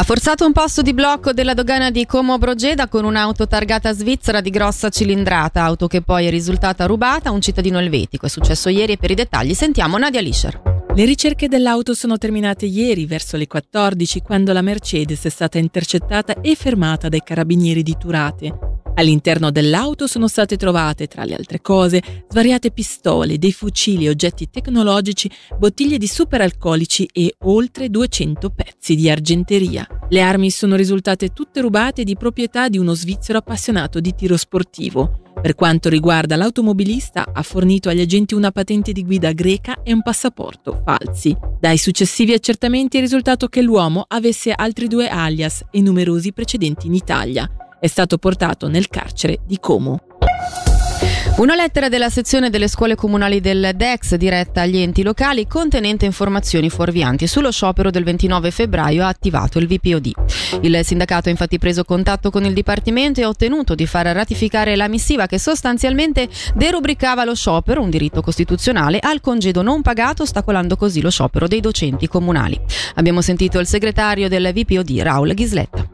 Ha forzato un posto di blocco della dogana di Como Brogeda con un'auto targata svizzera di grossa cilindrata, auto che poi è risultata rubata a un cittadino elvetico. È successo ieri e per i dettagli sentiamo Nadia Lischer. Le ricerche dell'auto sono terminate ieri verso le 14 quando la Mercedes è stata intercettata e fermata dai carabinieri di Turate. All'interno dell'auto sono state trovate, tra le altre cose, svariate pistole, dei fucili, oggetti tecnologici, bottiglie di superalcolici e oltre 200 pezzi di argenteria. Le armi sono risultate tutte rubate di proprietà di uno svizzero appassionato di tiro sportivo. Per quanto riguarda l'automobilista, ha fornito agli agenti una patente di guida greca e un passaporto falsi. Dai successivi accertamenti è risultato che l'uomo avesse altri due alias e numerosi precedenti in Italia. È stato portato nel carcere di Como. Una lettera della sezione delle scuole comunali del DEX diretta agli enti locali contenente informazioni fuorvianti sullo sciopero del 29 febbraio ha attivato il VPOD. Il sindacato ha infatti preso contatto con il Dipartimento e ha ottenuto di far ratificare la missiva che sostanzialmente derubricava lo sciopero, un diritto costituzionale, al congedo non pagato, ostacolando così lo sciopero dei docenti comunali. Abbiamo sentito il segretario del VPOD, Raul Ghisletta.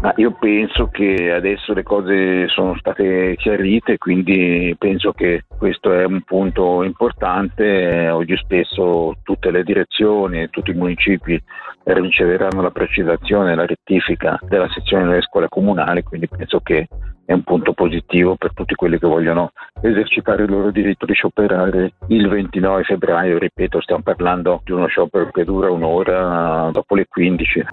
Ma io penso che adesso le cose sono state chiarite, quindi penso che questo è un punto importante. Oggi stesso tutte le direzioni tutti i municipi riceveranno la precisazione e la rettifica della sezione delle scuole comunali, quindi penso che è un punto positivo per tutti quelli che vogliono esercitare il loro diritto di scioperare il 29 febbraio. Ripeto, stiamo parlando di uno sciopero che dura un'ora dopo le 15.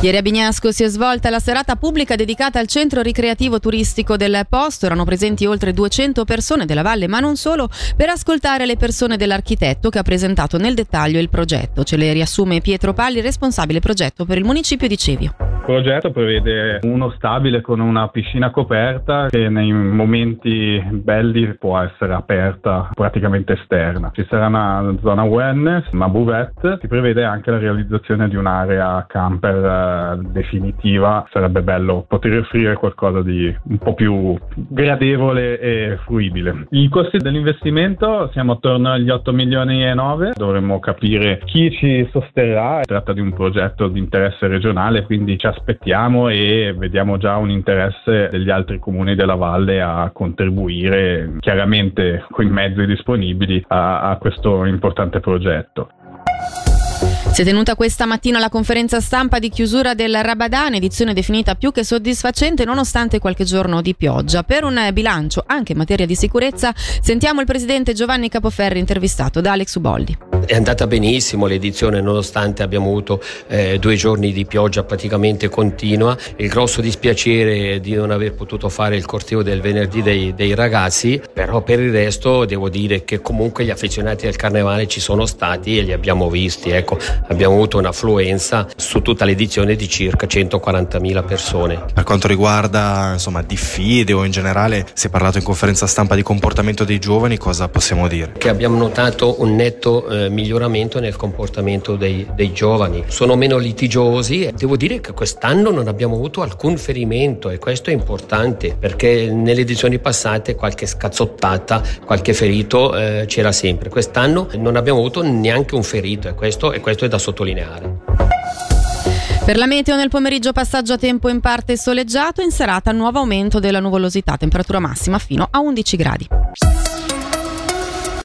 Ieri a Bignasco si è svolta la serata pubblica dedicata al centro ricreativo turistico del posto. Erano presenti oltre 200 persone della valle, ma non solo, per ascoltare le persone dell'architetto che ha presentato nel dettaglio il progetto. Ce le riassume Pietro Palli, responsabile progetto per il municipio di Cevio. Progetto prevede uno stabile con una piscina coperta che nei momenti belli può essere aperta praticamente esterna. Ci sarà una zona wellness, una buvette, si prevede anche la realizzazione di un'area camper eh, definitiva. Sarebbe bello poter offrire qualcosa di un po' più gradevole e fruibile. I costi dell'investimento siamo attorno agli 8 milioni e 9, dovremmo capire chi ci sosterrà. Si tratta di un progetto di interesse regionale, quindi ci aspettiamo e vediamo già un interesse degli altri comuni della valle a contribuire chiaramente con i mezzi disponibili a, a questo importante progetto. Si è tenuta questa mattina la conferenza stampa di chiusura del Rabadan, edizione definita più che soddisfacente nonostante qualche giorno di pioggia. Per un bilancio anche in materia di sicurezza sentiamo il presidente Giovanni Capoferri intervistato da Alex Uboldi. È andata benissimo l'edizione nonostante abbiamo avuto eh, due giorni di pioggia praticamente continua. Il grosso dispiacere di non aver potuto fare il corteo del venerdì dei, dei ragazzi, però per il resto devo dire che comunque gli affezionati del carnevale ci sono stati e li abbiamo visti. Ecco, abbiamo avuto un'affluenza su tutta l'edizione di circa 140.000 persone. Per quanto riguarda insomma diffide o in generale si è parlato in conferenza stampa di comportamento dei giovani, cosa possiamo dire? Che abbiamo notato un netto eh, miglioramento nel comportamento dei, dei giovani, sono meno litigiosi devo dire che quest'anno non abbiamo avuto alcun ferimento e questo è importante perché nelle edizioni passate qualche scazzottata, qualche ferito eh, c'era sempre. Quest'anno non abbiamo avuto neanche un ferito e questo, e questo è da sottolineare. Per la meteo nel pomeriggio passaggio a tempo in parte soleggiato, in serata nuovo aumento della nuvolosità, temperatura massima fino a 11 gradi.